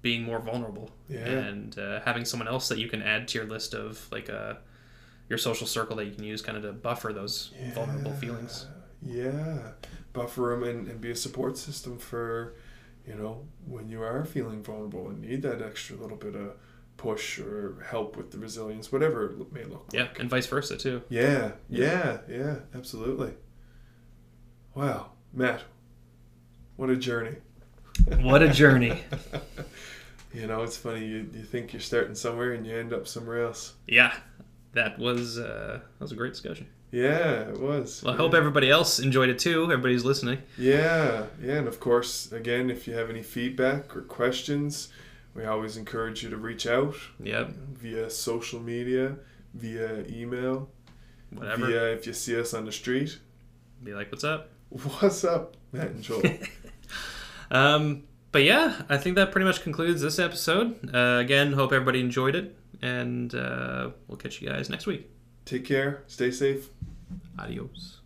Speaker 1: being more vulnerable
Speaker 2: Yeah.
Speaker 1: and uh, having someone else that you can add to your list of like a your social circle that you can use kind of to buffer those
Speaker 2: yeah.
Speaker 1: vulnerable feelings.
Speaker 2: Yeah. Buffer them and, and be a support system for, you know, when you are feeling vulnerable and need that extra little bit of push or help with the resilience, whatever it may look
Speaker 1: Yeah,
Speaker 2: like.
Speaker 1: and vice versa too.
Speaker 2: Yeah, yeah, yeah, absolutely. Wow, Matt, what a journey.
Speaker 1: What a journey.
Speaker 2: you know, it's funny, you, you think you're starting somewhere and you end up somewhere else.
Speaker 1: Yeah, that was uh, that was a great discussion.
Speaker 2: Yeah, it was.
Speaker 1: Well, I
Speaker 2: yeah.
Speaker 1: hope everybody else enjoyed it too. Everybody's listening.
Speaker 2: Yeah, yeah, and of course, again, if you have any feedback or questions, we always encourage you to reach out
Speaker 1: Yep,
Speaker 2: via social media, via email,
Speaker 1: whatever.
Speaker 2: via if you see us on the street.
Speaker 1: Be like, what's up?
Speaker 2: What's up, Matt and Joel?
Speaker 1: Um, but yeah, I think that pretty much concludes this episode. Uh, again, hope everybody enjoyed it, and uh, we'll catch you guys next week.
Speaker 2: Take care, stay safe.
Speaker 1: Adios.